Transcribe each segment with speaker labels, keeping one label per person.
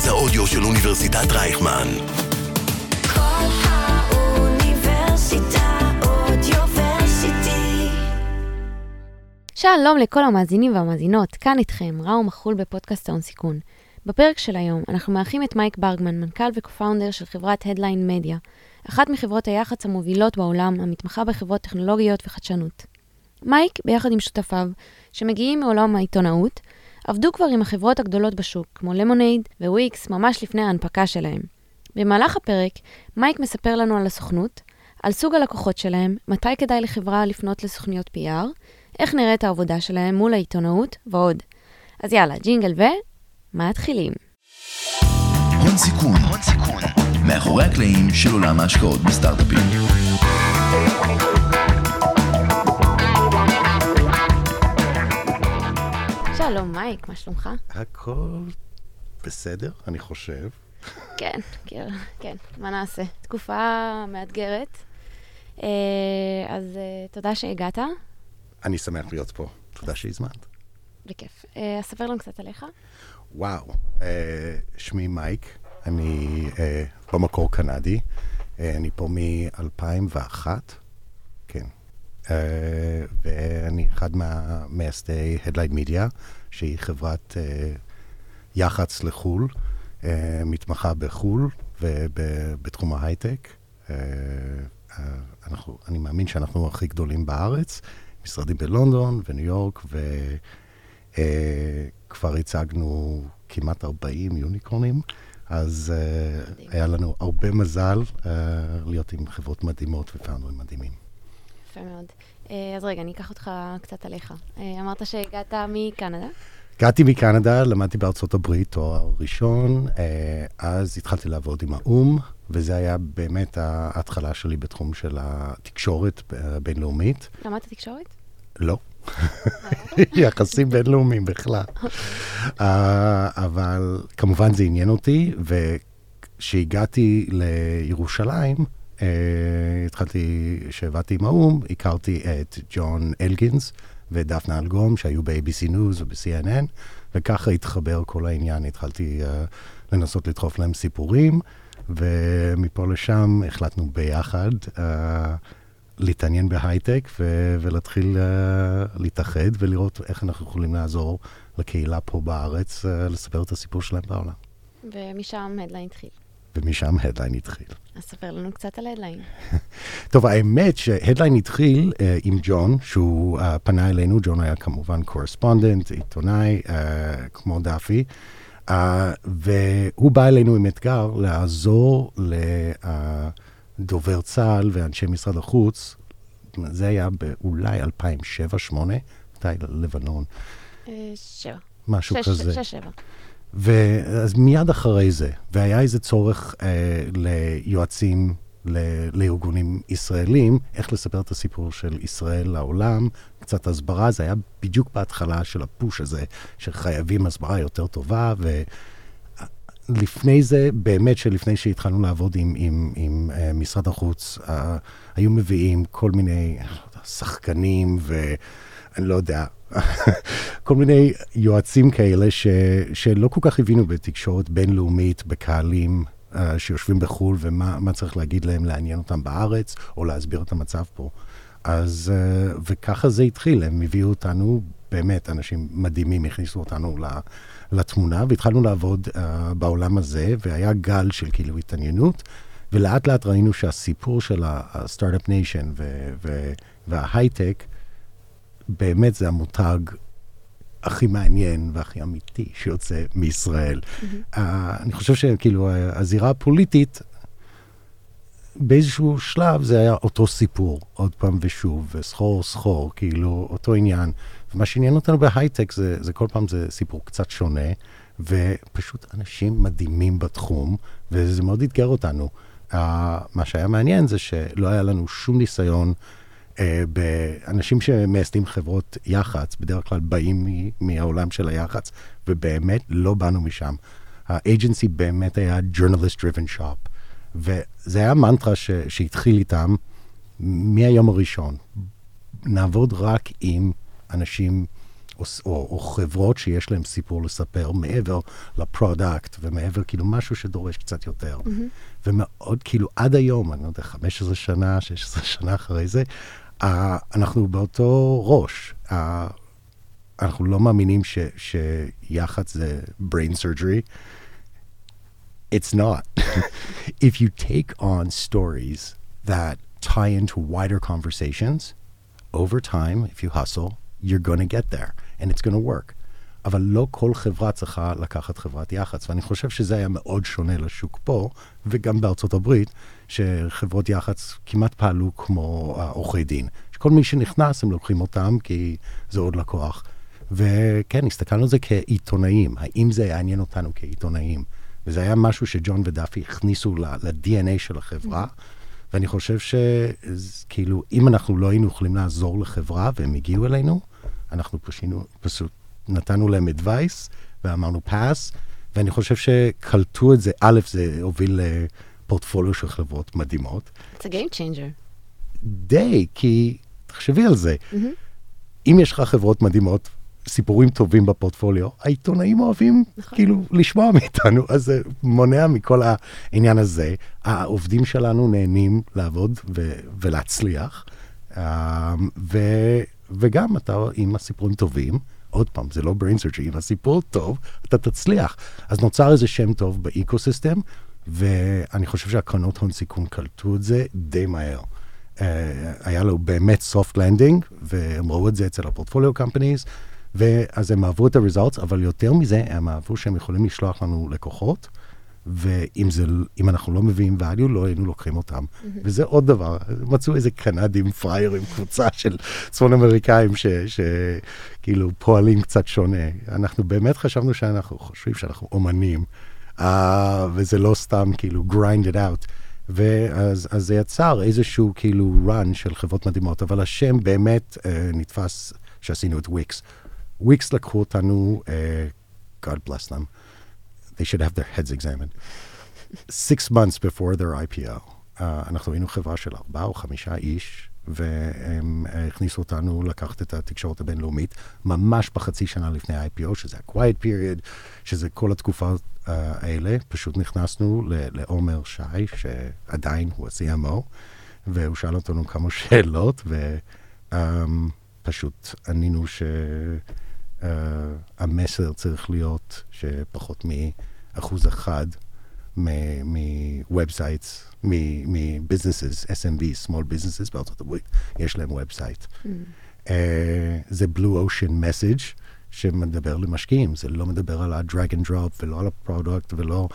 Speaker 1: מרכז האודיו של אוניברסיטת רייכמן.
Speaker 2: כל האוניברסיטה אודיוורסיטי.
Speaker 3: שלום לכל המאזינים והמאזינות, כאן איתכם, ראו מחול בפודקאסט ההון סיכון. בפרק של היום אנחנו מארחים את מייק ברגמן, מנכ"ל וקו-פאונדר של חברת Headline מדיה, אחת מחברות היח"צ המובילות בעולם, המתמחה בחברות טכנולוגיות וחדשנות. מייק, ביחד עם שותפיו, שמגיעים מעולם העיתונאות, עבדו כבר עם החברות הגדולות בשוק, כמו למונייד וויקס, ממש לפני ההנפקה שלהם. במהלך הפרק, מייק מספר לנו על הסוכנות, על סוג הלקוחות שלהם, מתי כדאי לחברה לפנות לסוכניות PR, איך נראית העבודה שלהם מול העיתונאות ועוד. אז יאללה, ג'ינגל ו... מתחילים.
Speaker 1: הון סיכון, הון סיכון, מאחורי הקלעים של עולם ההשקעות בסטארט-אפים.
Speaker 3: שלום מייק, מה שלומך?
Speaker 4: הכל בסדר, אני חושב.
Speaker 3: כן, כן, כן, מה נעשה? תקופה מאתגרת. אה, אז אה, תודה שהגעת,
Speaker 4: אני שמח להיות פה. תודה שהזמנת.
Speaker 3: בכיף. אה, אז ספר לנו קצת עליך.
Speaker 4: וואו, שמי מייק, אני במקור קנדי, אני פה מ-2001, כן. ואני אחד מהמייסדי Headline Media, שהיא חברת אה, יח"צ לחו"ל, אה, מתמחה בחו"ל ובתחום ההייטק. אה, אה, אנחנו, אני מאמין שאנחנו הכי גדולים בארץ, משרדים בלונדון וניו יורק, וכבר הצגנו כמעט 40 יוניקורנים, אז אה,
Speaker 3: מדהים.
Speaker 4: היה לנו הרבה מזל אה, להיות עם חברות מדהימות ופאונדרים מדהימים.
Speaker 3: יפה מאוד. אה, אז רגע, אני אקח אותך קצת עליך. אה, אמרת שהגעת מקנדה?
Speaker 4: הגעתי מקנדה, למדתי בארצות הברית, תואר ראשון, אה, אז התחלתי לעבוד עם האו"ם, וזה היה באמת ההתחלה שלי בתחום של התקשורת הבינלאומית.
Speaker 3: למדת תקשורת?
Speaker 4: לא. יחסים בינלאומיים בכלל. אה, אבל כמובן זה עניין אותי, וכשהגעתי לירושלים, אה, התחלתי, כשעבדתי עם האו"ם, הכרתי את ג'ון אלגינס ודפנה אלגום, שהיו ב-ABC News וב-CNN, וככה התחבר כל העניין. התחלתי אה, לנסות לדחוף להם סיפורים, ומפה לשם החלטנו ביחד אה, להתעניין בהייטק ו- ולהתחיל uh, להתאחד ולראות איך אנחנו יכולים לעזור לקהילה פה בארץ uh, לספר את הסיפור שלהם בעולם.
Speaker 3: ומשם הדליין התחיל.
Speaker 4: ומשם הדליין התחיל.
Speaker 3: אז ספר לנו קצת על הדליין.
Speaker 4: טוב, האמת שהדליין התחיל uh, עם ג'ון, שהוא uh, פנה אלינו, ג'ון היה כמובן קורספונדנט, עיתונאי, uh, כמו דאפי, uh, והוא בא אלינו עם אתגר לעזור לדובר צה"ל ואנשי משרד החוץ, זה היה באולי 2007-2008, מתי לבנון,
Speaker 3: שבע.
Speaker 4: משהו
Speaker 3: שש-
Speaker 4: כזה.
Speaker 3: שש, שבע.
Speaker 4: ואז מיד אחרי זה, והיה איזה צורך אה, ליועצים, ל, לארגונים ישראלים, איך לספר את הסיפור של ישראל לעולם, קצת הסברה, זה היה בדיוק בהתחלה של הפוש הזה, שחייבים הסברה יותר טובה, ולפני זה, באמת שלפני שהתחלנו לעבוד עם, עם, עם אה, משרד החוץ, אה, היו מביאים כל מיני אה, שחקנים ו... אני לא יודע, כל מיני יועצים כאלה ש, שלא כל כך הבינו בתקשורת בינלאומית, בקהלים uh, שיושבים בחו"ל, ומה מה צריך להגיד להם, לעניין אותם בארץ, או להסביר את המצב פה. אז, uh, וככה זה התחיל, הם הביאו אותנו, באמת, אנשים מדהימים הכניסו אותנו לתמונה, והתחלנו לעבוד uh, בעולם הזה, והיה גל של כאילו התעניינות, ולאט לאט ראינו שהסיפור של הסטארט-אפ ניישן וההייטק, באמת זה המותג הכי מעניין והכי אמיתי שיוצא מישראל. Uh, אני חושב שכאילו הזירה הפוליטית, באיזשהו שלב זה היה אותו סיפור, עוד פעם ושוב, וסחור סחור, כאילו אותו עניין. ומה שעניין אותנו בהייטק זה, זה כל פעם זה סיפור קצת שונה, ופשוט אנשים מדהימים בתחום, וזה מאוד אתגר אותנו. Uh, מה שהיה מעניין זה שלא היה לנו שום ניסיון אה, באנשים שמייסדים חברות יח"צ, בדרך כלל באים מהעולם של היח"צ, ובאמת לא באנו משם. האג'נסי באמת היה journalist driven shop, וזה היה מנטרה ש- שהתחיל איתם מהיום הראשון. נעבוד רק עם אנשים או, או, או חברות שיש להן סיפור לספר מעבר לפרודקט ומעבר, כאילו, משהו שדורש קצת יותר. ומאוד, כאילו, עד היום, אני לא יודע, 15 שנה, 16 שנה אחרי זה, אנחנו באותו ראש. Uh, אנחנו לא מאמינים ש, שיח"צ זה brain surgery. It's not. if you take on stories that tie into wider conversations, over time, if you hustle, you're going to get there, and it's going to work. אבל לא כל חברה צריכה לקחת חברת יח"צ, ואני חושב שזה היה מאוד שונה לשוק פה, וגם בארצות הברית, שחברות יח"צ כמעט פעלו כמו עורכי דין. שכל מי שנכנס, הם לוקחים אותם, כי זה עוד לקוח. וכן, הסתכלנו על זה כעיתונאים, האם זה יעניין אותנו כעיתונאים. וזה היה משהו שג'ון ודאפי הכניסו ל-DNA של החברה, ואני חושב שכאילו, אם אנחנו לא היינו יכולים לעזור לחברה והם הגיעו אלינו, אנחנו פשינו, פשוט נתנו להם advice ואמרנו pass, ואני חושב שקלטו את זה, א', זה הוביל לפורטפוליו של חברות מדהימות.
Speaker 3: It's a game changer.
Speaker 4: די, כי תחשבי על זה. אם יש לך חברות מדהימות, סיפורים טובים בפורטפוליו, העיתונאים אוהבים
Speaker 3: נכון.
Speaker 4: כאילו לשמוע מאיתנו, אז זה מונע מכל העניין הזה. העובדים שלנו נהנים לעבוד ו- ולהצליח, אה, ו- וגם אתה, אם הסיפורים טובים, עוד פעם, זה לא brain surgery, אם הסיפור טוב, אתה תצליח. אז נוצר איזה שם טוב באקו-סיסטם, ואני חושב שהקרנות הון סיכון קלטו את זה די מהר. Uh, היה לו באמת soft landing, והם ראו את זה אצל הפורטפוליו קמפניז, ואז הם אהבו את ה-results, אבל יותר מזה, הם אהבו שהם יכולים לשלוח לנו לקוחות, ואם זה, אנחנו לא מביאים value, לא היינו לוקחים אותם. וזה עוד דבר, מצאו איזה קנדים פריירים, קבוצה של צפון אמריקאים, שכאילו פועלים קצת שונה. אנחנו באמת חשבנו שאנחנו חושבים שאנחנו אומנים, uh, וזה לא סתם כאילו grind it out. ואז אז זה יצר איזשהו כאילו run של חברות מדהימות, אבל השם באמת uh, נתפס שעשינו את וויקס. וויקס לקחו אותנו, uh, God bless them, they should have their heads examined. Six months before their IPO. Uh, אנחנו היינו חברה של ארבעה או חמישה איש, והם uh, הכניסו אותנו לקחת את התקשורת הבינלאומית ממש בחצי שנה לפני ה-IPO, שזה ה-Quiet Period, שזה כל התקופות uh, האלה. פשוט נכנסנו לעומר שי, שעדיין הוא ה-CMO, והוא שאל אותנו כמה שאלות, ופשוט ענינו שהמסר צריך להיות שפחות מאחוז אחד מ-Websites, מ-Businesses, SMB, Small Businesses בארצות הברית, יש להם Website. Uh, זה Blue Ocean Message שמדבר למשקיעים, זה לא מדבר על ה-drag and drop ולא על הפרודקט ולא...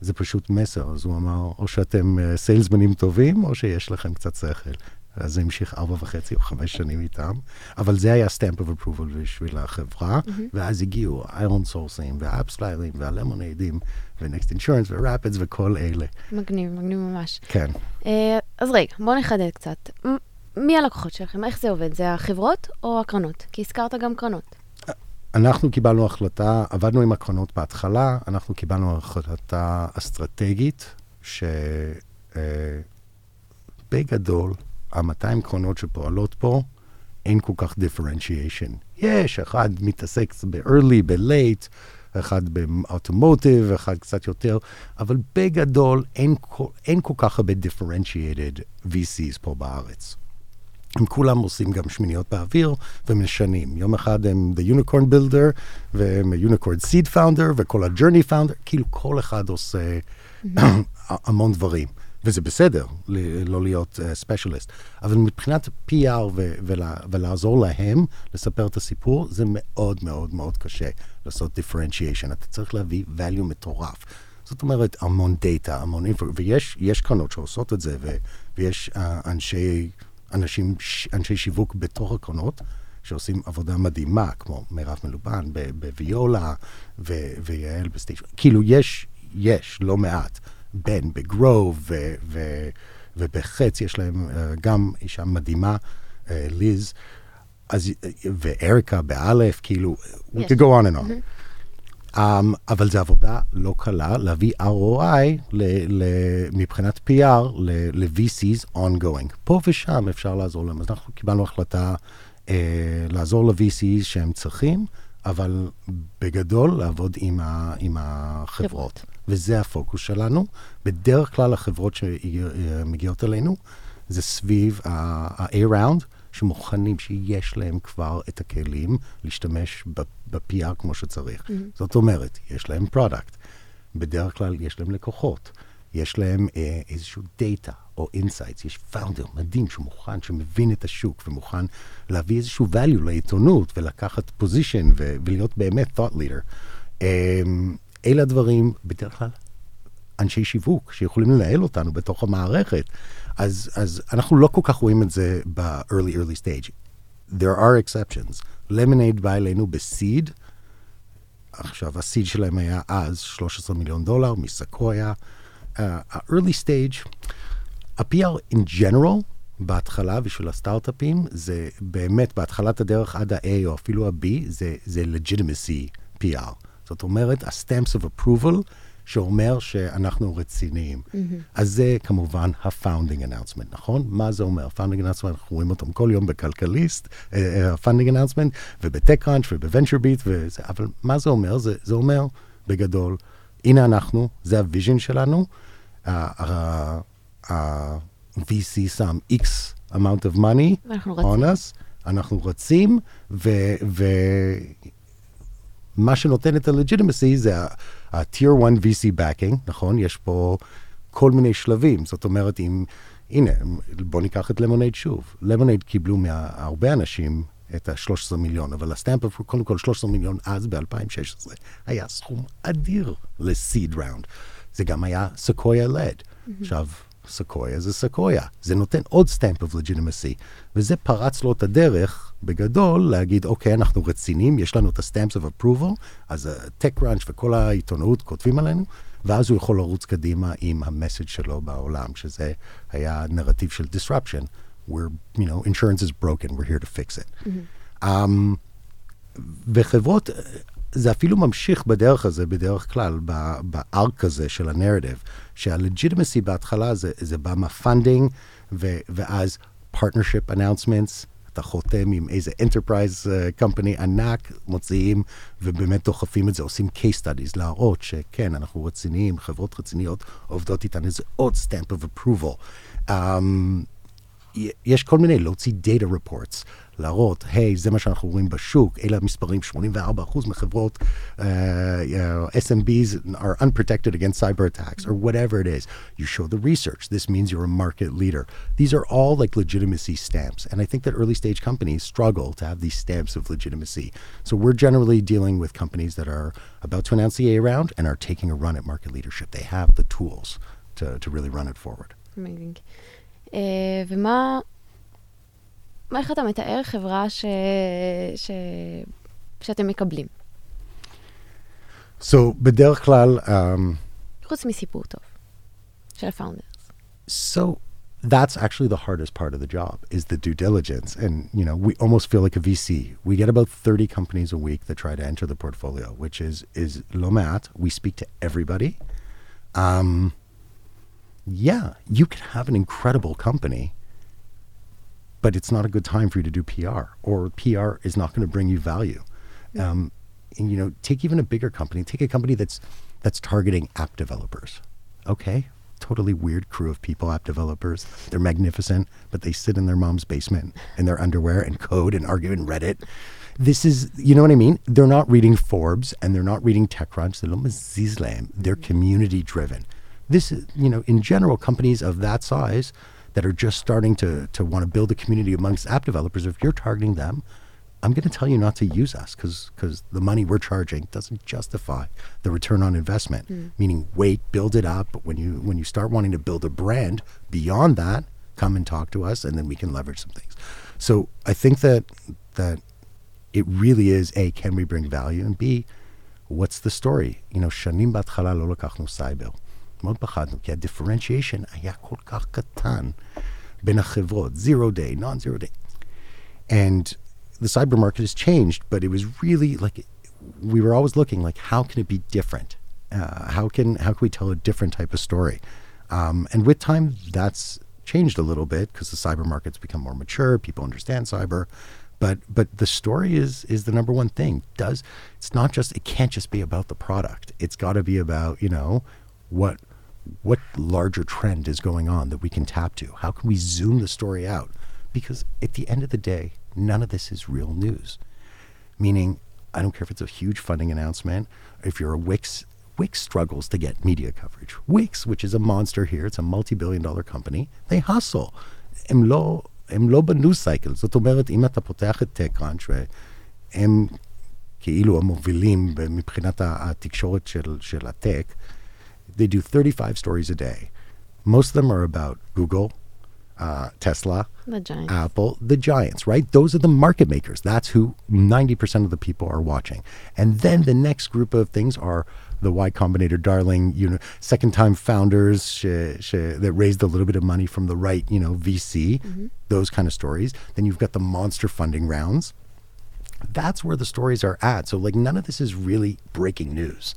Speaker 4: זה פשוט מסר. אז הוא אמר, או שאתם סיילסמנים טובים, או שיש לכם קצת שכל. אז זה המשיך ארבע וחצי או חמש שנים איתם, אבל זה היה stamp of approval בשביל החברה, mm-hmm. ואז הגיעו ה-iron sourcing וה-appsliling והלמוניידים ו-next insurance ו-rapids וכל אלה.
Speaker 3: מגניב, מגניב ממש.
Speaker 4: כן.
Speaker 3: אה, אז רגע, בואו נחדד קצת. מי הלקוחות שלכם? איך זה עובד? זה החברות או הקרנות? כי הזכרת גם קרנות.
Speaker 4: אנחנו קיבלנו החלטה, עבדנו עם הקרנות בהתחלה, אנחנו קיבלנו החלטה אסטרטגית, שבגדול, ה-200 קרנות שפועלות פה, אין כל כך differentiation. יש, אחד מתעסק ב-early, ב-late, אחד באוטומוטיב, אחד קצת יותר, אבל בגדול אין, אין כל כך הרבה differentiated VCs פה בארץ. הם כולם עושים גם שמיניות באוויר ומשנים. יום אחד הם The Unicorn Builder, והם ה-Unicorn Seed Founder, וכל ה-Journey Founder, כאילו כל אחד עושה המון דברים. וזה בסדר, לא להיות ספיישליסט. אבל מבחינת PR ו- ולה- ולעזור להם לספר את הסיפור, זה מאוד מאוד מאוד קשה לעשות differentiation. אתה צריך להביא value מטורף. זאת אומרת, המון דאטה, המון אינפו, ויש יש קרנות שעושות את זה, ו- ויש uh, אנשי, אנשים, אנשי שיווק בתוך הקרנות, שעושים עבודה מדהימה, כמו מירב מלובן בוויולה, ו- ויעל בסטיישן. כאילו, יש, יש, לא מעט. בן בגרוב, ו- ו- ובחץ יש להם uh, גם אישה מדהימה, uh, ליז, אז, ואריקה באלף, כאילו, we
Speaker 3: יש.
Speaker 4: could go on and on. Um, אבל זו עבודה לא קלה להביא ROI ל, ל, מבחינת PR ל-VCs ongoing. פה ושם אפשר לעזור להם. אז אנחנו קיבלנו החלטה אה, לעזור ל-VCs שהם צריכים, אבל בגדול לעבוד עם, ה, עם החברות. וזה הפוקוס שלנו. בדרך כלל החברות שמגיעות אלינו זה סביב ה-A-Round, שמוכנים, שיש להם כבר את הכלים להשתמש ב-PR כמו שצריך. זאת אומרת, יש להם פרודקט, בדרך כלל יש להם לקוחות, יש להם אה, איזשהו דאטה או אינסייטס, יש פאונדר מדהים שמוכן, שמבין את השוק ומוכן להביא איזשהו value לעיתונות ולקחת פוזיישן ולהיות באמת thought leader. אה, אלה הדברים, בדרך כלל, אנשי שיווק שיכולים לנהל אותנו בתוך המערכת. אז, אז אנחנו לא כל כך רואים את זה ב-early early stage. There are exceptions. Lemonade בא אלינו בסיד, עכשיו, הסיד שלהם היה אז 13 מיליון דולר מסקויה. Uh, ה-early stage, ה-PR in general, בהתחלה בשביל הסטארט-אפים, זה באמת, בהתחלת הדרך עד ה-A או אפילו ה-B, זה, זה legitimacy PR. זאת אומרת, ה-stamps of approval, שאומר שאנחנו רציניים. Mm-hmm. אז זה כמובן ה-founding announcement, נכון? מה זה אומר? founding announcement, אנחנו רואים אותם כל יום בכלכליסט, ה-founding announcement, ובטק-קראנץ' ובוונצ'ר ביט, וזה, אבל מה זה אומר? זה, זה אומר, בגדול, הנה אנחנו, זה הוויז'ן שלנו, ה-VC שם X amount of money on
Speaker 3: רצים.
Speaker 4: us, אנחנו רצים, ו... ו... מה שנותן את ה-legitimacy זה ה-tier 1 VC backing, נכון? יש פה כל מיני שלבים. זאת אומרת, אם... הנה, בוא ניקח את למונייד שוב. למונייד קיבלו מהרבה אנשים את ה-13 מיליון, אבל הסטמפ, קודם כל 13 מיליון אז, ב-2016, היה סכום אדיר ל-seed round. זה גם היה סקויה לד. עכשיו, סקויה זה סקויה. זה נותן עוד סטמפ of legitimacy. וזה פרץ לו את הדרך, בגדול, להגיד, אוקיי, אנחנו רציניים, יש לנו את ה-stamps of approval, אז crunch וכל העיתונאות כותבים עלינו, ואז הוא יכול לרוץ קדימה עם המסד שלו בעולם, שזה היה נרטיב של disruption. We're, you know, insurance is broken, we're here to fix it. Um, וחברות, זה אפילו ממשיך בדרך הזה, בדרך כלל, בארק הזה של הנרטיב, שה-legitimacy בהתחלה זה, זה בא מהפנדינג, ו- ואז partnership announcements, אתה חותם עם איזה enterprise uh, company ענק, מוציאים, ובאמת דוחפים את זה, עושים case studies, להראות שכן, אנחנו רציניים, חברות רציניות עובדות איתנו, זה עוד stamp of approval. Um, יש כל מיני, להוציא data reports, להראות, היי, זה מה שאנחנו רואים בשוק, אלה המספרים, 84% מחברות uh, uh, SMBs are unprotected against cyber attacks, or whatever it is. You show the research. This means you're a market leader. These are all like legitimacy stamps. And I think that early stage companies struggle to have these stamps of legitimacy. So we're generally dealing with companies that are about to announce the A round and are taking a run at market leadership. They have the tools to, to really run it forward.
Speaker 3: Amazing. אה, ומה, מה, איך אתה מתאר חברה ש, ש, שאתם מקבלים?
Speaker 4: So בדרך כלל, um,
Speaker 3: חוץ מסיפור טוב של הפאונדרס.
Speaker 4: So that's actually the hardest part of the job is the due diligence. And, you know, we almost feel like a VC. We get about 30 companies a week that try to enter the portfolio, which is, is lomat. We speak to everybody. Um, yeah, you could have an incredible company, but it's not a good time for you to do PR, or PR is not going to bring you value. Um, and you know, take even a bigger company. Take a company that's that's targeting app developers. Okay, totally weird crew of people, app developers. They're magnificent, but they sit in their mom's basement in their underwear and code and argue in Reddit. This is, you know what I mean? They're not reading Forbes and they're not reading TechCrunch. They're Zizlam. They're community driven. This is, you know, in general, companies of that size that are just starting to, to want to build a community amongst app developers, if you're targeting them, I'm going to tell you not to use us because the money we're charging doesn't justify the return on investment. Mm. Meaning, wait, build it up. But when you when you start wanting to build a brand beyond that, come and talk to us, and then we can leverage some things. So I think that that it really is a can we bring value, and b what's the story? You know, Shanim bat מאוד פחדנו, כי ה-differentiation היה כל כך קטן בין החברות, zero day, non-zero day. And the cyber market has changed, but it was really like we were always looking like how can it be different? Uh, how can how can we tell a different type of story? Um, and with time, that's changed a little bit because the cyber market's become more mature. People understand cyber, but but the story is is the number one thing. Does it's not just it can't just be about the product. It's got to be about you know what what larger trend is going on that we can tap to. How can we zoom the story out? Because at the end of the day, none of this is real news. Meaning, I don't care if it's a huge funding announcement. If you're a Wix, Wix struggles to get media coverage. Wix, which is a monster here, it's a multi-billion dollar company, they hustle. הם לא, הם לא בניוז סייקל. זאת אומרת, אם אתה פותח את TechCrunch, והם כאילו המובילים מבחינת ה- התקשורת של, של הטק, they do 35 stories a day. Most of them are about Google, uh, Tesla,
Speaker 3: The giants.
Speaker 4: Apple, the giants, right? Those are the market makers. That's who 90% of the people are watching. And then the next group of things are the Y Combinator darling, you know, second time founders sh- sh- that raised a little bit of money from the right, you know, VC, those kind of stories. Then you've got the monster funding rounds. That's where the stories are at. So like none of this is really breaking news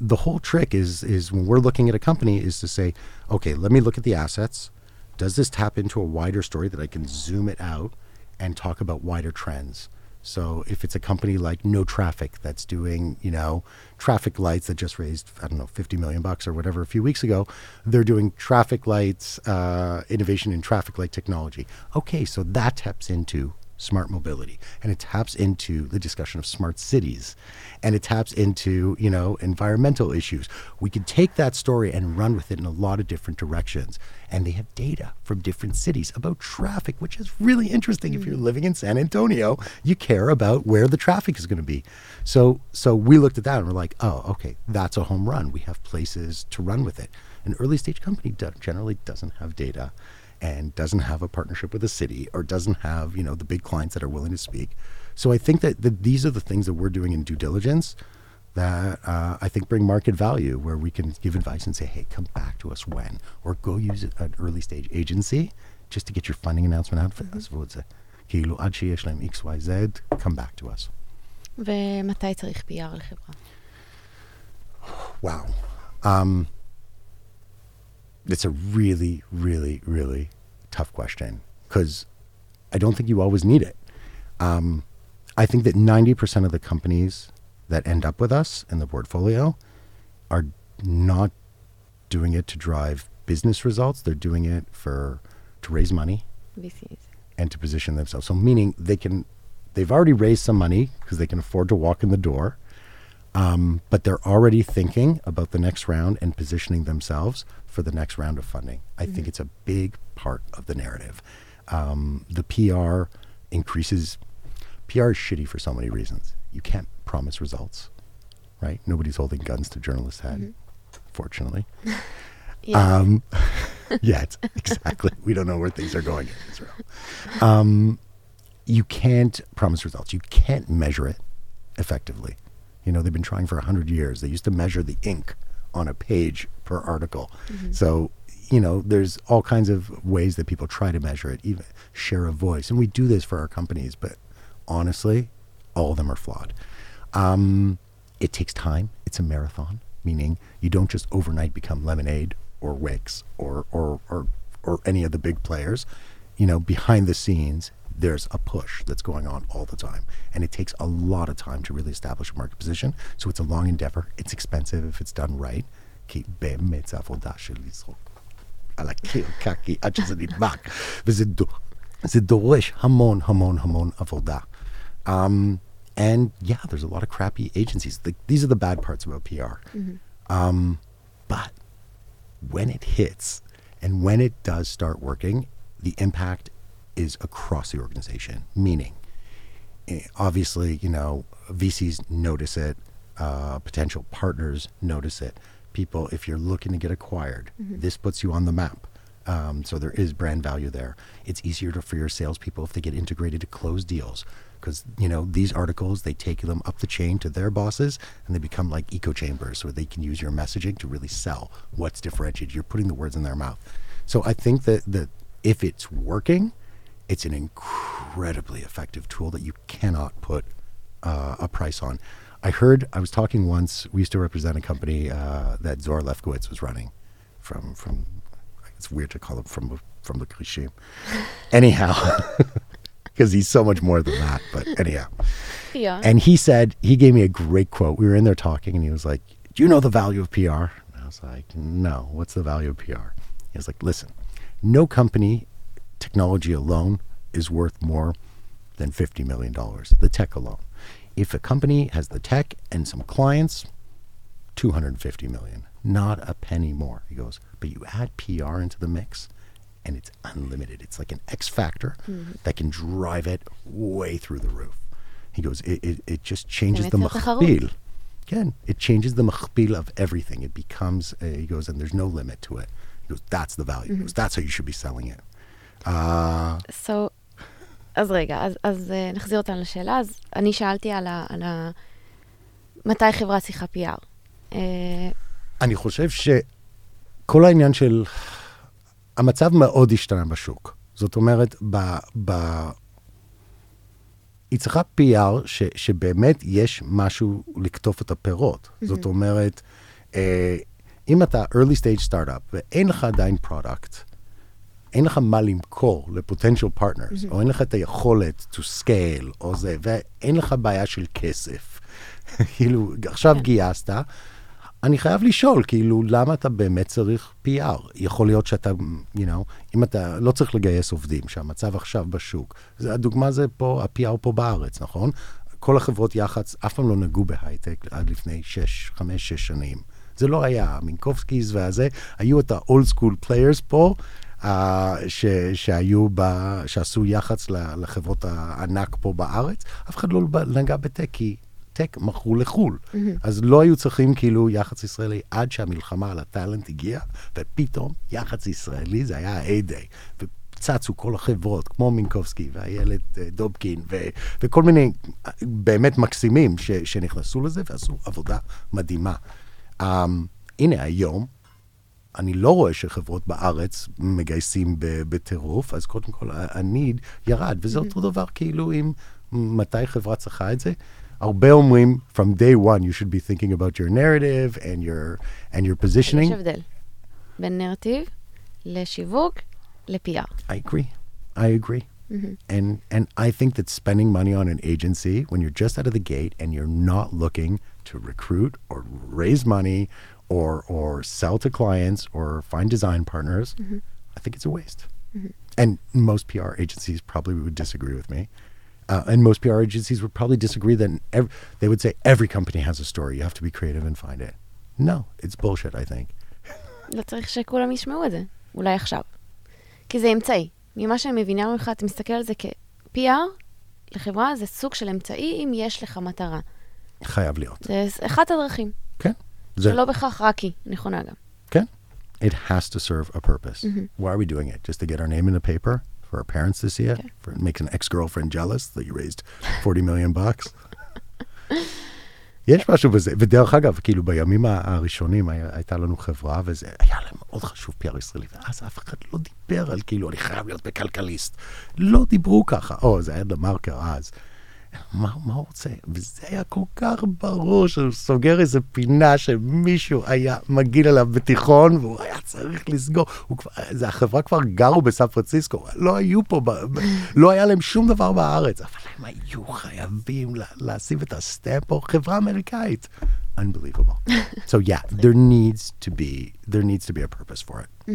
Speaker 4: the whole trick is is when we're looking at a company is to say, okay, let me look at the assets. Does this tap into a wider story that I can zoom it out and talk about wider trends? So if it's a company like No Traffic that's doing, you know, traffic lights that just raised, I don't know, 50 million bucks or whatever a few weeks ago, they're doing traffic lights, uh, innovation in traffic light technology. Okay, so that taps into smart mobility. And it taps into the discussion of smart cities. And it taps into you know environmental issues. We could take that story and run with it in a lot of different directions. And they have data from different cities about traffic which is really interesting. If you're living in san antonio you care about where the traffic is going to be. So so we looked at that and we're like oh okay that's a home run. We have places to run with it. An early stage company generally doesn't have data and doesn't have a partnership with a city or doesn't have you know the big clients that are willing to speak so i think that, that these are the things that we're doing in due diligence that uh, i think bring market value where we can give advice and say hey come back to us when or go use an early stage agency just to get your funding announcement out for us ועוד זה. כאילו עד שיש להם xyz come back to us
Speaker 3: ומתי צריך PR לחברה?
Speaker 4: Wow. Um, it's a really, really, really tough question because I don't think you always need it. Um, I think that 90% of the companies that end up with us in the portfolio are not doing it to drive business results. They're doing it for to raise money
Speaker 3: VCs.
Speaker 4: and to position themselves. So meaning they can, they've already raised some money because they can afford to walk in the door, um, but they're already thinking about the next round and positioning themselves for the next round of funding. I think it's a big part of the narrative. Um, the PR increases. PR is shitty for so many reasons. You can't promise results, right? Nobody's holding guns to journalists' head, fortunately.
Speaker 3: Yeah.
Speaker 4: Um, yet, exactly. We don't know where things are going in Israel. Um, you can't promise results. You can't measure it effectively. You know, they've been trying for 100 years. They used to measure the ink on a page per article. So, you know, there's all kinds of ways that people try to measure it, even share a voice. And we do this for our companies, but honestly, all of them are flawed. Um, it takes time. It's a marathon, meaning you don't just overnight become Lemonade or Wix or or or or any of the big players. You know, behind the scenes, there's a push that's going on all the time, and it takes a lot of time to really establish a market position. So it's a long endeavor. It's expensive if it's done right. כי באמת זה עבודה של לזרוק על הקיר קקי עד שזה נדבק, וזה דו, זה דורש המון המון המון עבודה. Um, and yeah, there's a lot of crappy agencies. Like, these are the bad parts about PR. Um, but when it hits and when it does start working, the impact is across the organization. Meaning, eh, obviously, you know, VCs notice it, uh, potential partners notice it. People, if you're looking to get acquired, this puts you on the map. Um, so there is brand value there. It's easier to, for your salespeople if they get integrated to close deals because you know these articles they take them up the chain to their bosses and they become like echo chambers where they can use your messaging to really sell what's differentiated. You're putting the words in their mouth. So I think that that if it's working, it's an incredibly effective tool that you cannot put uh, a price on. I heard I was talking once. We used to represent a company uh, that Zohar Levkovitz was running from from. It's weird to call him from from the regime. Anyhow, because he's so much more than that. But anyhow.
Speaker 3: Yeah.
Speaker 4: And he said, he gave me a great quote. We were in there talking, and he was like, Do you know the value of PR? And I was like, No, what's the value of PR? He was like, Listen, no company, technology alone is worth more than $50 million, the tech alone. If a company has the tech and some clients, 250 million, not a penny more. He goes, but you add PR into the mix and it's unlimited. It's like an X factor mm-hmm. that can drive it way through the roof. He goes, it, it, it just changes the machbil. Again, it changes the machbil of everything. It becomes, he goes, and there's no limit to it. He goes, that's the value. Mm-hmm. Goes, that's how you should be selling it. Uh,
Speaker 3: So, אז רגע, אז, אז uh, נחזיר אותנו לשאלה. אז אני שאלתי על ה... על ה... מתי חברה צריכה PR. Uh,
Speaker 4: אני חושב שכל העניין של... המצב מאוד השתנה בשוק. זאת אומרת, ב... ב... היא צריכה PR ש, שבאמת יש משהו לקטוף את הפירות. Mm-hmm. זאת אומרת, אה, אם אתה early stage startup ואין לך עדיין product, אין לך מה למכור ל-potential partners, mm-hmm. או אין לך את היכולת to scale, או זה, ואין לך בעיה של כסף. כאילו, עכשיו גייסת, אני חייב לשאול, כאילו, למה אתה באמת צריך PR? יכול להיות שאתה, you know, אם אתה לא צריך לגייס עובדים, שהמצב עכשיו בשוק, זה, הדוגמה זה פה, ה-PR פה בארץ, נכון? כל החברות יח"צ אף פעם לא נגעו בהייטק עד לפני שש, חמש, שש שנים. זה לא היה, מינקובסקיס והזה, היו את ה-old school players פה, ש, שהיו, ב, שעשו יח"צ לחברות הענק פה בארץ, אף אחד לא נגע בטק, כי טק מכרו לחו"ל. Mm-hmm. אז לא היו צריכים כאילו יח"צ ישראלי עד שהמלחמה על הטאלנט הגיעה, ופתאום יח"צ ישראלי זה היה ה-A-Day. וצצו כל החברות, כמו מינקובסקי ואיילת אה, דובקין, ו- וכל מיני אה, באמת מקסימים ש- שנכנסו לזה ועשו עבודה מדהימה. Um, הנה, היום, אני לא רואה שחברות בארץ מגייסים ב- בטירוף, אז קודם כל ה-need ירד, וזה אותו דבר כאילו עם מתי חברה צריכה את זה. הרבה אומרים, from day one you should be thinking about your narrative and your, and your
Speaker 3: יש
Speaker 4: positioning.
Speaker 3: הבדל בין נרטיב לשיווק ל-PR.
Speaker 4: I agree. I agree. And and I think that spending money on an agency when you're just out of the gate and you're not looking to recruit or raise money or or sell to clients or find design partners, I think it's a waste. And most PR agencies probably would disagree with me. Uh, and most PR agencies would probably disagree that ev- they would say every company has a story. You have to be creative and find it. No, it's bullshit, I think.
Speaker 3: לא צריך שכולם ישמעו את זה, אולי עכשיו. כי זה אמצעי. ממה שאני מבינה ממך, אתה מסתכל על זה כ-PR לחברה, זה סוג של אמצעי אם יש לך מטרה.
Speaker 4: חייב להיות.
Speaker 3: זה אחת הדרכים.
Speaker 4: כן. זה-
Speaker 3: שלא בהכרח רק היא, נכונה גם.
Speaker 4: Okay. It has to serve a purpose. Why are we doing it? Just to get our name in the paper? For our parents to see it?
Speaker 3: Okay.
Speaker 4: For it makes an ex-girlfriend jealous that you raised 40 million bucks? יש משהו בזה, ודרך אגב, כאילו בימים הראשונים היה, הייתה לנו חברה, וזה היה להם מאוד חשוב PR ישראלי, ואז אף אחד לא דיבר על כאילו, אני חייב להיות בכלכליסט. לא דיברו ככה. או, זה היה דה מרקר אז. מה, מה הוא רוצה? וזה היה כל כך ברור שהוא סוגר איזה פינה שמישהו היה מגעיל עליו בתיכון, והוא היה צריך לסגור. כבר, זה, החברה כבר גרו בסן פרנסיסקו, לא היו פה, ב, ב, לא היה להם שום דבר בארץ, אבל הם היו חייבים לה, לשים את הסטמפ פה, חברה אמריקאית. Unbelievable. so yeah, there needs to be, there needs to be a purpose for it.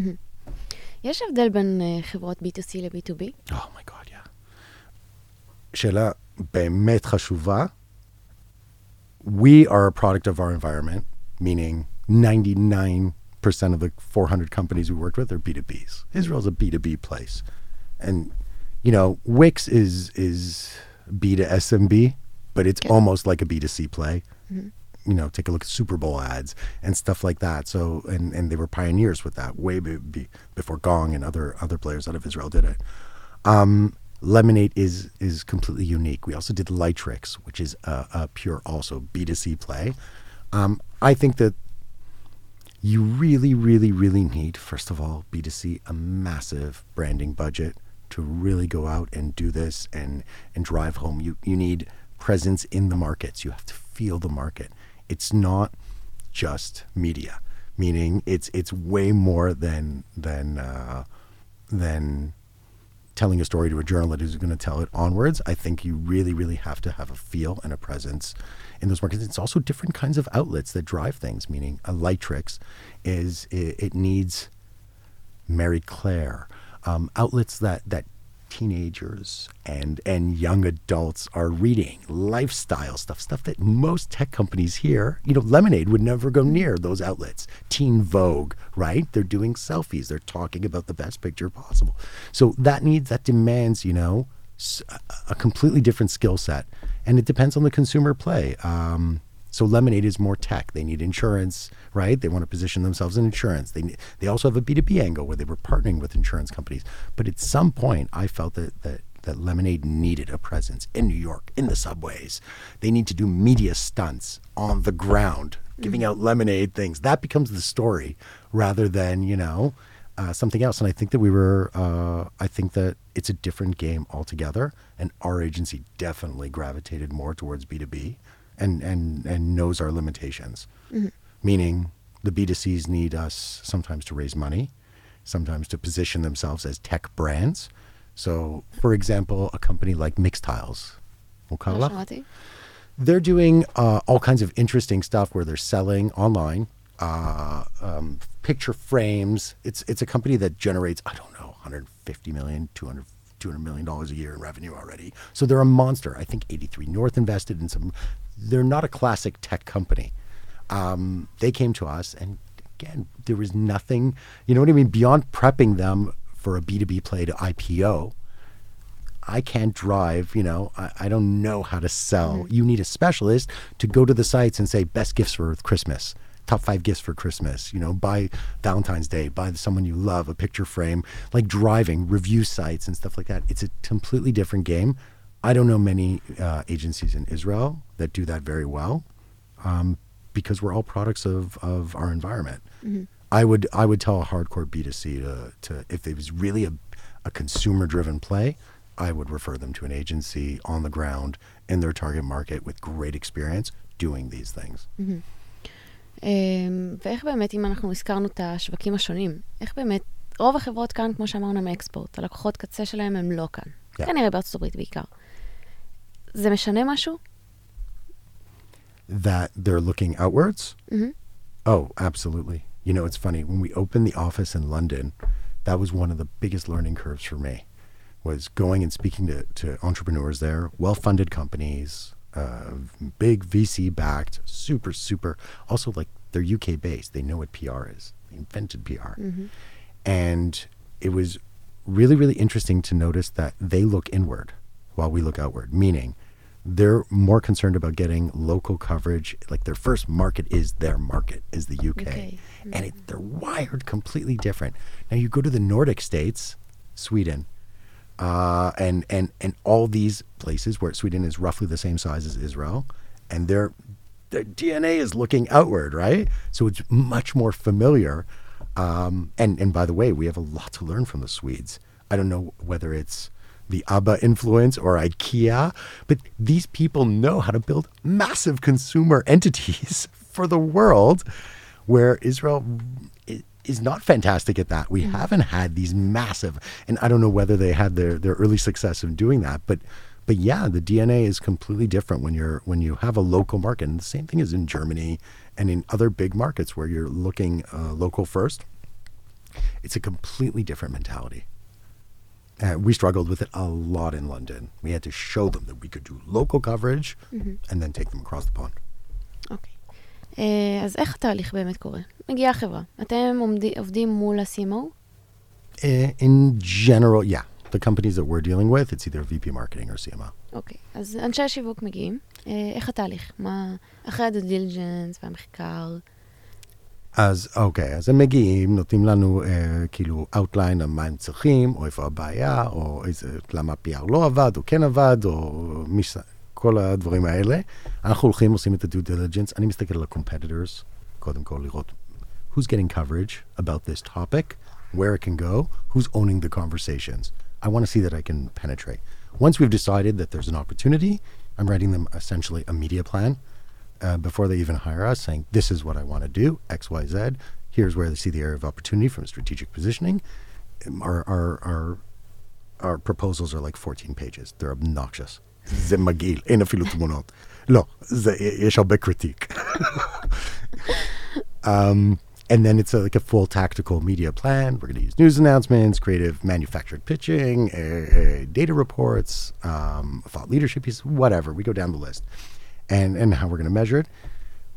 Speaker 3: יש הבדל בין uh, חברות B2C ל-B2B?
Speaker 4: Oh my god, yeah. שאלה באמת חשובה. We are a product of our environment, meaning 99% of the 400 companies we worked with are B2Bs. Israel's a B2B place. And, you know, Wix is, is B to SMB, but it's almost like a B2C play. You know, take a look at Super Bowl ads and stuff like that. So, and, and they were pioneers with that way be, be, before Gong and other other players out of Israel did it. Um, Lemonade is is completely unique. We also did Lightricks, which is a, a pure also B2C play. Um, I think that you really, really, really need, first of all, B2C, a massive branding budget to really go out and do this and and drive home. You you need presence in the markets. You have to feel the market. It's not just media, meaning it's it's way more than than uh, than telling a story to a journalist who's going to tell it onwards. I think you really, really have to have a feel and a presence in those markets. It's also different kinds of outlets that drive things. Meaning, a Lightricks is it, it needs Marie Claire, um, outlets that that teenagers and and young adults are reading, lifestyle stuff, stuff that most tech companies here, you know, Lemonade would never go near those outlets. Teen Vogue, right? They're doing selfies, they're talking about the best picture possible. So that needs that demands, you know, a completely different skill set, and it depends on the consumer play. Um, so Lemonade is more tech. They need insurance, right? They want to position themselves in insurance. They they also have a B two B angle where they were partnering with insurance companies. But at some point, I felt that that that Lemonade needed a presence in New York, in the subways. They need to do media stunts on the ground, giving out lemonade things. That becomes the story rather than you know uh, something else. And I think that we were. Uh, I think that it's a different game altogether. And our agency definitely gravitated more towards B two B and and and knows our limitations. Mm-hmm. Meaning, the B2Cs need us sometimes to raise money, sometimes to position themselves as tech brands. So, for example, a company like Mixtiles, they're doing uh, all kinds of interesting stuff where they're selling online uh, um, picture frames. It's it's a company that generates I don't know 150 million, 200 200 million dollars a year in revenue already. So they're a monster. I think 83 North invested in some they're not a classic tech company. Um, they came to us, and again, there was nothing. You know what I mean? Beyond prepping them for a B2B play to IPO, I can't drive, you know, I, I don't know how to sell. You need a specialist to go to the sites and say best gifts for Christmas, top five gifts for Christmas, you know, buy Valentine's Day, buy someone you love, a picture frame, like driving, review sites and stuff like that. It's a completely different game. I don't know many uh, agencies in Israel that do that very well um, because we're all products of, of our environment. I would I would tell a hardcore B2C to, to if it was really a, a consumer driven play, I would refer them to an agency on the ground in their target market with great experience doing these things.
Speaker 3: אמ, ואיך באמת, אם אנחנו הזכרנו את השווקים השונים, איך באמת, רוב החברות כאן, כמו שאמרנו, הם אקספורט. הלקוחות קצה שלהם הם לא כאן.
Speaker 4: Yeah.
Speaker 3: כנראה בארצות הברית בעיקר. זה משנה משהו?
Speaker 4: That they're looking outwards?
Speaker 3: Mhm.
Speaker 4: Oh, absolutely. You know, it's funny. When we opened the office in London, that was one of the biggest learning curves for me. Was going and speaking to, to entrepreneurs there, well-funded companies, uh, big VC-backed, super, super. Also, like they're UK-based. They know what PR is. They invented PR, and it was really, really interesting to notice that they look inward while we look outward. Meaning, they're more concerned about getting local coverage. Like their first market is their market, is the UK,
Speaker 3: Okay.
Speaker 4: and it, they're wired completely different. Now you go to the Nordic states, Sweden, uh, and and and all these places where Sweden is roughly the same size as Israel, and their their DNA is looking outward, right? So it's much more familiar. Um, and and by the way, we have a lot to learn from the Swedes. I don't know whether it's the ABBA influence or IKEA, but these people know how to build massive consumer entities for the world, where Israel is not fantastic at that. We haven't had these massive, and I don't know whether they had their, their early success in doing that, but but yeah, the DNA is completely different when you're when you have a local market. And the same thing is in Germany and in other big markets where you're looking uh, local first. It's a completely different mentality. Uh, we struggled with it a lot in London. We had to show them that we could do local coverage and then take them across the pond.
Speaker 3: אוקיי. אה, אז איך התהליך באמת קורה? מגיעה חברה, אתם עומדי, עובדים מול ה-CMO?
Speaker 4: Uh, in general, yeah, the companies that we're dealing with, it's either VP marketing or CMO.
Speaker 3: אוקיי. אז אנשי השיווק מגיעים, אה, איך התהליך? מה, אחרי diligence והמחקר?
Speaker 4: אז אוקיי, אז הם מגיעים, נותנים לנו אה, כאילו outline על מה הם צריכים, או איפה הבעיה, או איזה, למה PR לא עבד, או כן עבד, או מי, ש- כל הדברים האלה. אנחנו הולכים, עושים את ה-due diligence, אני מסתכל על ה-competitors, קודם כל לראות who's getting coverage about this topic, where it can go, who's owning the conversations. I want to see that I can penetrate. Once we've decided that there's an opportunity, I'm writing them essentially a media plan uh, before they even hire us, saying, This is what I want to do, X, Y, Z. Here's where they see the area of opportunity from strategic positioning. Um, Our, our, our our proposals are like 14 pages. They're obnoxious. זה מגעיל, אין אפילו תמונות. לא, זה, יש הרבה קריטיק. um, and then it's a, like a full tactical media plan. We're going to use news announcements, creative manufactured pitching, uh, uh, data reports, um, thought leadership pieces, whatever. We go down the list, and and how we're going to measure it.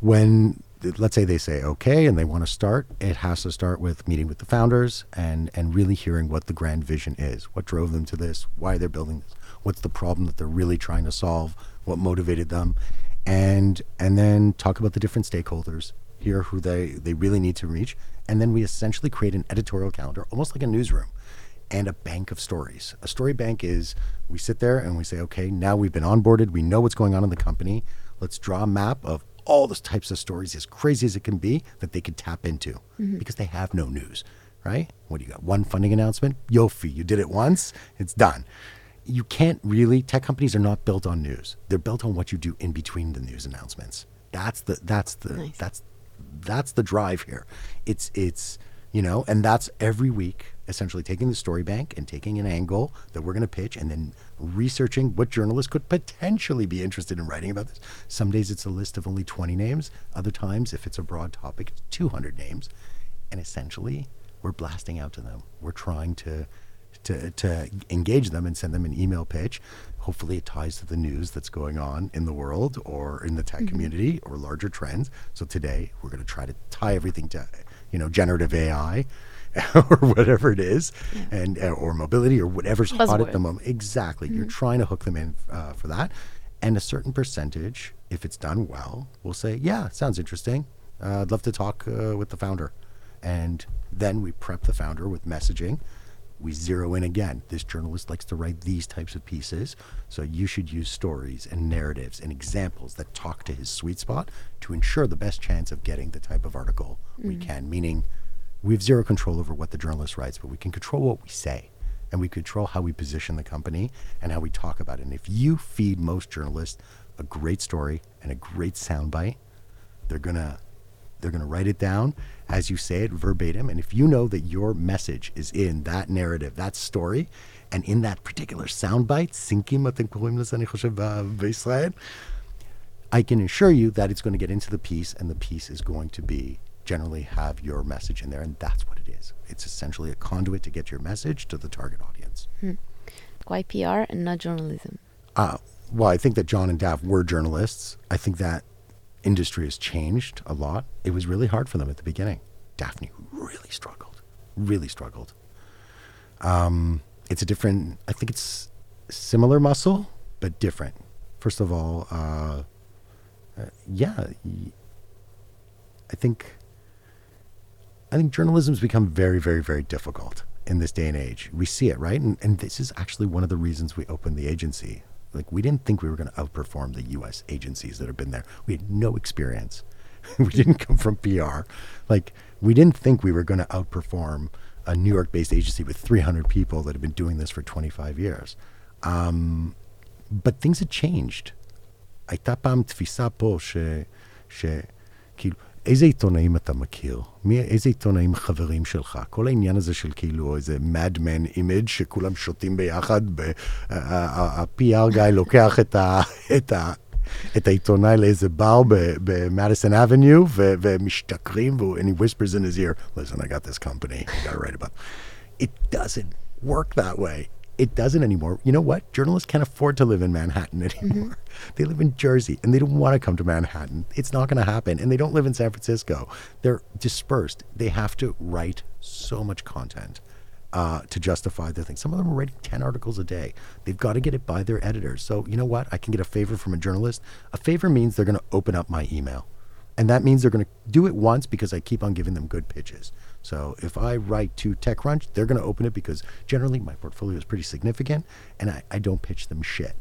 Speaker 4: When let's say they say okay and they want to start, it has to start with meeting with the founders and and really hearing what the grand vision is, what drove them to this, why they're building this, what's the problem that they're really trying to solve, what motivated them, and and then talk about the different stakeholders, hear who they they really need to reach, and then we essentially create an editorial calendar, almost like a newsroom. And a bank of stories. A story bank is we sit there and we say, okay, now we've been onboarded. We know what's going on in the company. Let's draw a map of all the types of stories, as crazy as it can be, that they could tap into mm-hmm. because they have no news, right? What do you got? One funding announcement? Yofi, you did it once, it's done. You can't really, tech companies are not built on news. They're built on what you do in between the news announcements. That's the, that's the,
Speaker 3: Nice.
Speaker 4: that's, that's the drive here. It's, it's, you know, and that's every week essentially taking the story bank and taking an angle that we're going to pitch and then researching what journalists could potentially be interested in writing about this. Some days it's a list of only 20 names. Other times, if it's a broad topic, it's 200 names. And essentially, we're blasting out to them. We're trying to, to, to engage them and send them an email pitch. Hopefully, it ties to the news that's going on in the world or in the tech mm-hmm. community or larger trends. So today, we're going to try to tie everything to, you know, generative AI or whatever it is, and uh, or mobility or whatever's hot at the moment. Exactly, you're trying to hook them in uh, for that, and a certain percentage, if it's done well, will say, "Yeah, sounds interesting. Uh, I'd love to talk uh, with the founder," and then we prep the founder with messaging. We zero in again. This journalist likes to write these types of pieces, so you should use stories and narratives and examples that talk to his sweet spot to ensure the best chance of getting the type of article we can. Meaning, we have zero control over what the journalist writes, but we can control what we say. And we control how we position the company and how we talk about it. And if you feed most journalists a great story and a great soundbite, they're gonna they're gonna write it down as you say it verbatim. And if you know that your message is in that narrative, that story, and in that particular soundbite, sinkim אתם קוראים לזה, אני חושב, ב- בישראל, I can assure you that it's going to get into the piece, and the piece is going to be generally have your message in there, and that's what it is. It's essentially a conduit to get your message to the target audience.
Speaker 3: Why PR and not journalism?
Speaker 4: Uh, well, I think that John and Dav were journalists. I think that industry has changed a lot. It was really hard for them at the beginning. Daphne really struggled, really struggled. Um, it's a different, I think it's similar muscle, but different. First of all, uh, uh, yeah, I think I think journalism's become very, very, very difficult in this day and age. We see it, right? And, and this is actually one of the reasons we opened the agency. Like, we didn't think we were going to outperform the U.S. agencies that have been there. We had no experience. we didn't come from PR. Like, we didn't think we were going to outperform a New York-based agency with 300 people that have been doing this for 25 years. Um, but things had changed. הייתה פעם תפיסה פה ש... שכאילו, איזה עיתונאים אתה מכיר? מי, איזה עיתונאים חברים שלך? כל העניין הזה של כאילו איזה madman image שכולם שותים ביחד, ה-PR guy לוקח את, ה, את, ה, את העיתונאי לאיזה בר במדיסון אבניו ומשתכרים, and he whispers in his ear, listen, I got this company, I gotta write about. It doesn't work that way. It doesn't anymore. You know what? Journalists can't afford to live in Manhattan anymore. They live in Jersey and they don't want to come to Manhattan. It's not going to happen. And they don't live in San Francisco. They're dispersed. They have to write so much content uh, to justify their thing. Some of them are writing 10 articles a day. They've got to get it by their editors. So, you know what? I can get a favor from a journalist. A favor means they're going to open up my email. And that means they're going to do it once because I keep on giving them good pitches. So if I write to TechCrunch, they're going to open it because generally my portfolio is pretty significant and I, I don't pitch them shit.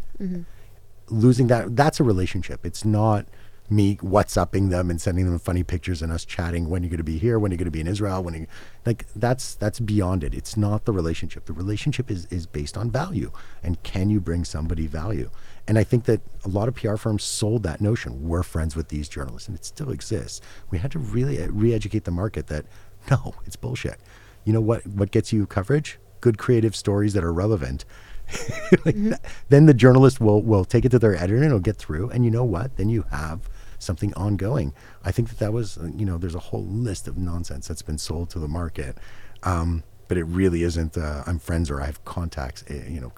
Speaker 4: Losing that, that's a relationship. It's not me WhatsApping them and sending them funny pictures and us chatting when you're going to be here, when you're going to be in Israel, when you like that's that's beyond it. It's not the relationship. The relationship is is based on value and can you bring somebody value? And I think that a lot of PR firms sold that notion. We're friends with these journalists, and it still exists. We had to really uh, re-educate the market that no, it's bullshit. You know what? What gets you coverage? good creative stories that are relevant, like that, then the journalist will will take it to their editor and it'll get through. And you know what? Then you have something ongoing. I think that that was uh, you know there's a whole list of nonsense that's been sold to the market. Um, but it really isn't. Uh, I'm friends or I have contacts. eh, You know.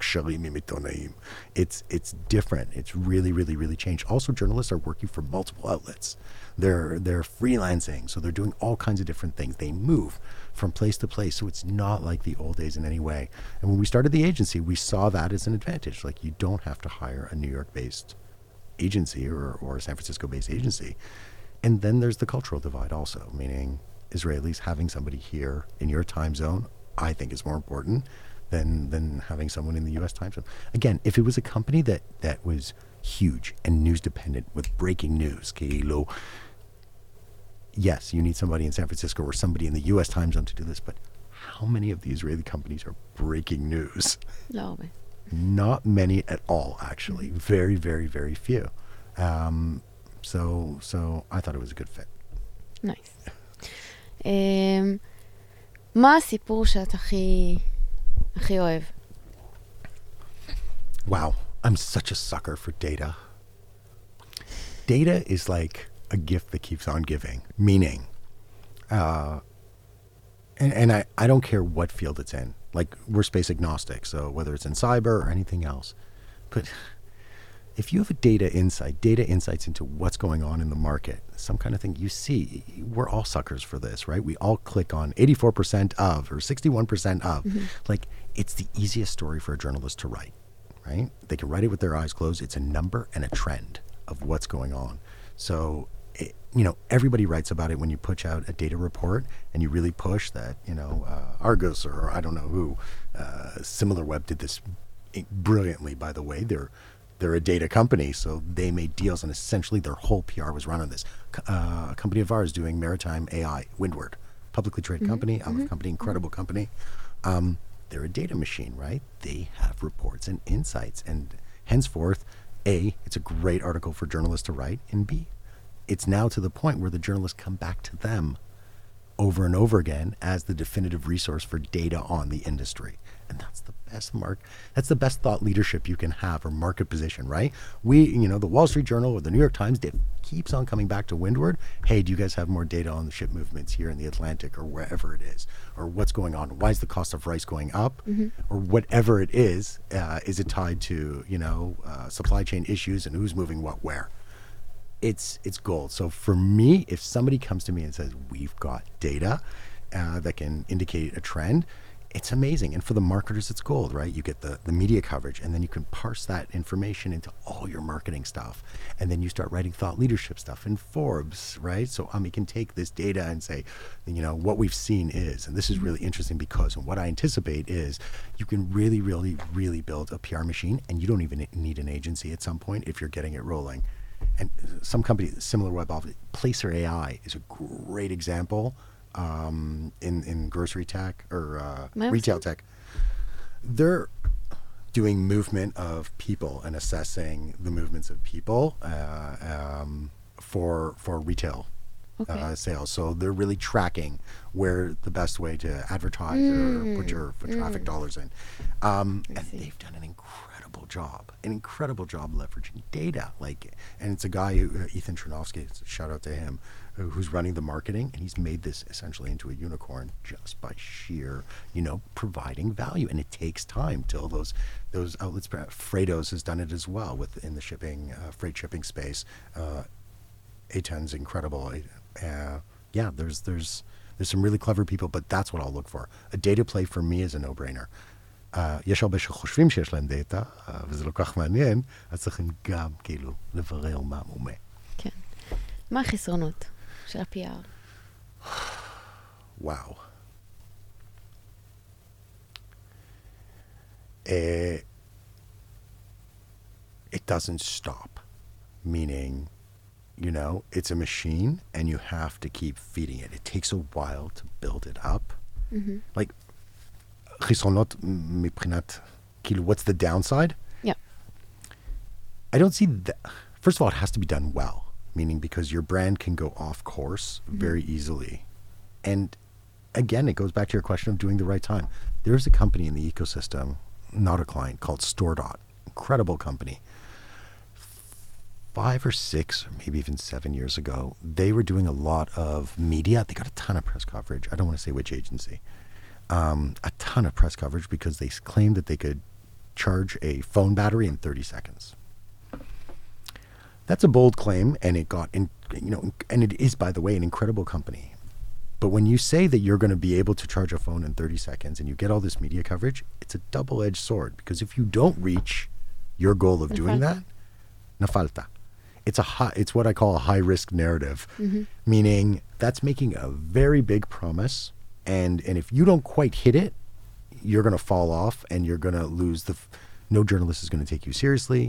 Speaker 4: It's it's different. It's really really really changed. Also, journalists are working for multiple outlets. They're they're freelancing, so they're doing all kinds of different things. They move from place to place, so it's not like the old days in any way. And when we started the agency, we saw that as an advantage. Like you don't have to hire a New York based agency or, or a San Francisco based agency. And then there's the cultural divide also, meaning Israelis having somebody here in your time zone, I think is more important than than having someone in the US time zone. Again, if it was a company that, that was huge and news dependent with breaking news, kilo, yes, you need somebody in San Francisco or somebody in the US time zone to do this, but how many of the Israeli companies are breaking news?
Speaker 3: לא הרבה.
Speaker 4: Not many at all, actually. Very, very, very few. Um, so, so I thought it was a good fit.
Speaker 3: נייס. אמ, מה הסיפור שאת הכי, הכי אוהב?
Speaker 4: Wow, I'm such a sucker for data. Data is like a gift that keeps on giving, meaning, uh, and, and I, I don't care what field it's in. Like, we're space agnostic, so whether it's in cyber or anything else. But if you have a data insight, data insights into what's going on in the market, some kind of thing you see, we're all suckers for this, right? We all click on 84% of or 61% of. Like, it's the easiest story for a journalist to write, right? They can write it with their eyes closed. It's a number and a trend of what's going on. So, you know, everybody writes about it when you push out a data report and you really push that, you know, uh, Argos or I don't know who, uh, SimilarWeb did this brilliantly, by the way. They're they're a data company, so they made deals, and essentially their whole PR was run on this. Uh, a company of ours doing maritime AI, Windward, publicly traded company, Aleph company, incredible company. Um, they're a data machine, right? They have reports and insights, and henceforth, a it's a great article for journalists to write, and b it's now to the point where the journalists come back to them over and over again as the definitive resource for data on the industry. And that's the best mark. That's the best thought leadership you can have or market position, right? We, you know, the Wall Street Journal or the New York Times, it keeps on coming back to Windward. Hey, do you guys have more data on the ship movements here in the Atlantic or wherever it is? Or what's going on? Why is the cost of rice going up? Or whatever it is, uh, is it tied to, you know, uh, supply chain issues and who's moving what where? It's it's gold. So for me, if somebody comes to me and says we've got data uh, that can indicate a trend, it's amazing. And for the marketers, it's gold, right? You get the the media coverage, and then you can parse that information into all your marketing stuff, and then you start writing thought leadership stuff in Forbes, right? So Ami can take this data and say, you know, what we've seen is, and this is really interesting because, and what I anticipate is, you can really, really, really build a PR machine, and you don't even need an agency at some point if you're getting it rolling and some company SimilarWeb office, Placer AI is a great example um, in in grocery tech or uh, retail tech. They're doing movement of people and assessing the movements of people uh, um, for for retail uh,
Speaker 3: okay.
Speaker 4: uh, sales. So they're really tracking where the best way to advertise mm. or put your for traffic mm. dollars in. Um, and
Speaker 3: see.
Speaker 4: they've done an incredible job, an incredible job leveraging data. Like, and it's a guy who uh, Ethan Chernofsky. Shout out to him, who- who's running the marketing, and he's made this essentially into a unicorn just by sheer, you know, providing value. And it takes time till those those outlets. Freightos has done it as well within the shipping uh, freight shipping space. Uh, A10's incredible. Uh, yeah, there's there's there's some really clever people, but that's what I'll look for. A data play for me is a no-brainer. Uh, יש הרבה שחושבים שיש להם דאטה, uh, וזה לא כך מעניין, אז צריכים גם כאילו לברר מה מומה.
Speaker 3: כן. מה החסרונות של ה-PR?
Speaker 4: Wow. Eh, it doesn't stop, meaning, you know, it's a machine and you have to keep feeding it. It takes a while to build it up. Like, חסרונות מבחינת, כאילו, what's the downside?
Speaker 3: Yeah.
Speaker 4: I don't see that. First of all, it has to be done well, meaning because your brand can go off course very easily. And again, it goes back to your question of doing the right time. There's a company in the ecosystem, not a client, called StoreDot. Incredible company. Five or six, or maybe even seven years ago, they were doing a lot of media. They got a ton of press coverage. I don't want to say which agency. Um, a ton of press coverage because they claimed that they could charge a phone battery in 30 seconds. That's a bold claim, and it got in, you know, and it is, by the way, an incredible company. But when you say that you're going to be able to charge a phone in 30 seconds and you get all this media coverage, it's a double-edged sword because if you don't reach your goal of doing that, na falta. It's a high, it's what I call a high risk narrative, meaning that's making a very big promise, and and if you don't quite hit it, you're going to fall off and you're going to lose the. f- No journalist is going to take you seriously,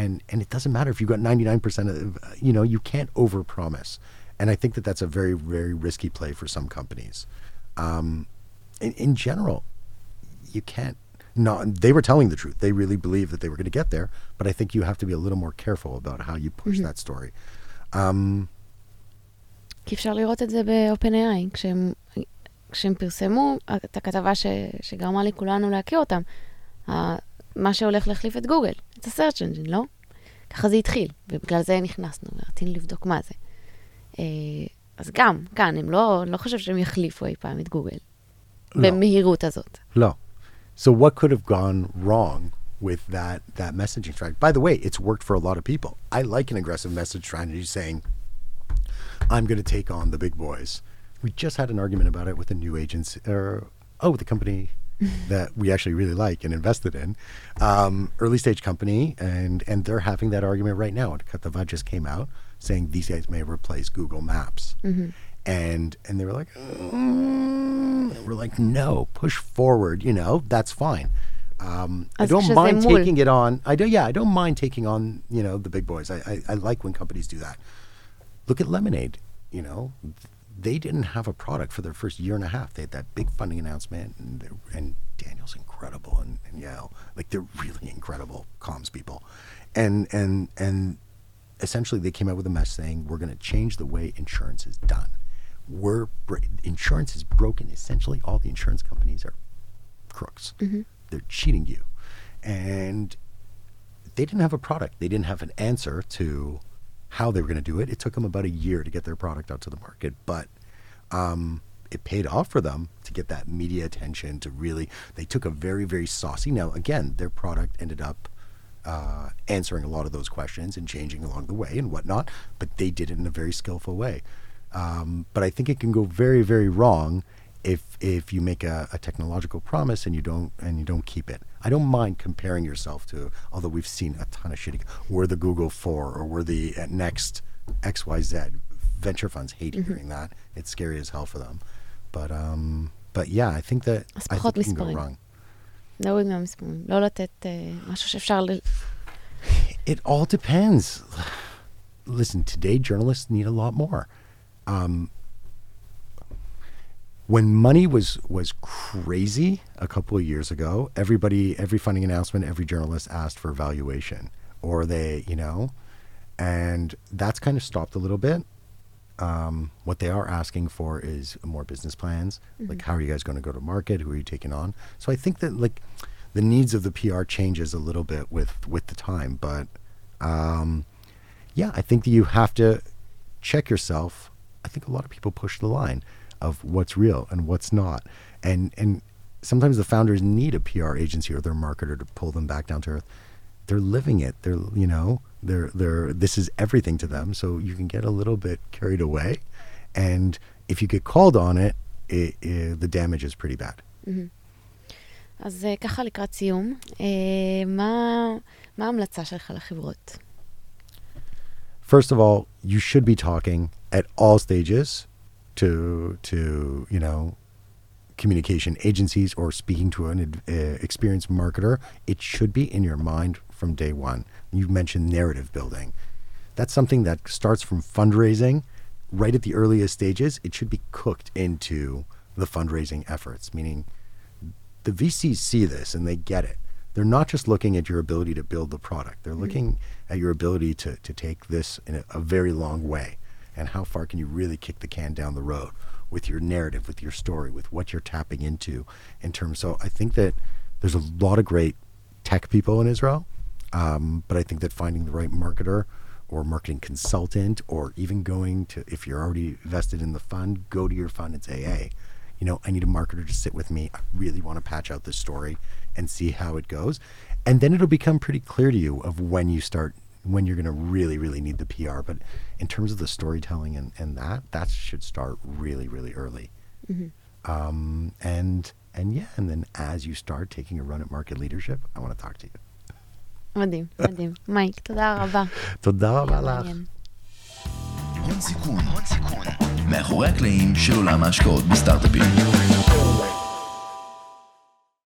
Speaker 4: and and it doesn't matter if you got 99 percent of you know you can't overpromise, and I think that that's a very very risky play for some companies. Um, in, in general, you can't not they were telling the truth they really believed that they were going to get there but i think you have to be a little more careful about how you push that story um,
Speaker 3: כי אפשר לראות את זה ב-OpenAI, כשהם, כשהם פרסמו את הכתבה ש, שגרמה לכולנו להכיר אותם, מה שהולך להחליף את גוגל, את ה-search engine, לא? ככה זה התחיל, ובגלל זה נכנסנו, ורצינו לבדוק מה זה. אה, אז גם, כאן, הם לא, לא חושב שהם יחליפו אי פעם את גוגל,
Speaker 4: לא.
Speaker 3: במהירות הזאת.
Speaker 4: no so what could have gone wrong with that that messaging strategy by the way it's worked for a lot of people i like an aggressive message strategy saying i'm going to take on the big boys we just had an argument about it with a new agency or oh with company that we actually really like and invested in, um, early stage company, and and they're having that argument right now. Katava just came out saying these guys may replace Google Maps, mm-hmm. and and they were like, mm. we're like, no, push forward. You know, that's fine. Um, I don't mind taking it on. I do. Yeah, I don't mind taking on you know the big boys. I, I, I like when companies do that. Look at Lemonade. You know, they didn't have a product for their first year and a half. They had that big funding announcement, and and Daniel's incredible, and, and Yael, like they're really incredible comms people, and and and essentially they came out with a message saying we're going to change the way insurance is done. We're insurance is broken. Essentially, all the insurance companies are crooks. Mm-hmm. They're cheating you. And they didn't have a product. They didn't have an answer to how they were going to do it. It took them about a year to get their product out to the market, but um, it paid off for them to get that media attention to really. They took a very, very saucy. Now, again, their product ended up uh, answering a lot of those questions and changing along the way and whatnot, but they did it in a very skillful way. Um, but I think it can go very, very wrong if if you make a, a technological promise and you don't and you don't keep it. I don't mind comparing yourself to, although we've seen a ton of shitty. We're the Google for, or we're the uh, next X Y Z. Venture funds hate hearing that. It's scary as hell for them. But um, but yeah, I think that
Speaker 3: אז
Speaker 4: I
Speaker 3: פחות
Speaker 4: think it can go
Speaker 3: מספרים.
Speaker 4: wrong.
Speaker 3: להוריד מהמספרים, לא לתת אה, משהו שאפשר ל...
Speaker 4: It all depends. Listen, today journalists need a lot more. Um, when money was was crazy a couple of years ago, everybody, every funding announcement, every journalist asked for valuation, or they, you know, and that's kind of stopped a little bit. Um, what they are asking for is more business plans, like how are you guys going to go to market? Who are you taking on? So I think that like the needs of the PR changes a little bit with with the time, but um, yeah, I think that you have to check yourself. I think a lot of people push the line of what's real and what's not, and and sometimes the founders need a PR agency or their marketer to pull them back down to earth. They're living it. They're you know they're they're this is everything to them. So you can get a little bit carried away, and if you get called on it, it, it the damage is pretty bad.
Speaker 3: אז אה, ככה לקראת סיום, אה, מה, מה ההמלצה שלך לחברות?
Speaker 4: first of all, you should be talking at all stages to to you know communication agencies or speaking to an uh, experienced marketer. It should be in your mind from day one. You mentioned narrative building. That's something that starts from fundraising right at the earliest stages. It should be cooked into the fundraising efforts, meaning the VCs see this and they get it. They're not just looking at your ability to build the product. They're looking at your ability to, to take this in a, a very long way. And how far can you really kick the can down the road? with your narrative, with your story, with what you're tapping into in terms. So I think that there's a lot of great tech people in Israel, um, but I think that finding the right marketer or marketing consultant, or even going to if you're already vested in the fund, go to your fund and say, hey, you know, I need a marketer to sit with me. I really want to patch out this story and see how it goes. And then it'll become pretty clear to you of when you start, when you're going to really, really need the PR. But in terms of the storytelling and, and that, that should start really, really early. Um, and, and yeah, and then as you start taking a run at market leadership, I want to talk to you.
Speaker 3: מדהים, מדהים. מייק, תודה רבה.
Speaker 4: תודה רבה
Speaker 3: היה
Speaker 4: לך.
Speaker 3: מעניין.
Speaker 1: הון סיכון, הון סיכון, מאחורי הקלעים של עולם ההשקעות בסטארט-אפים.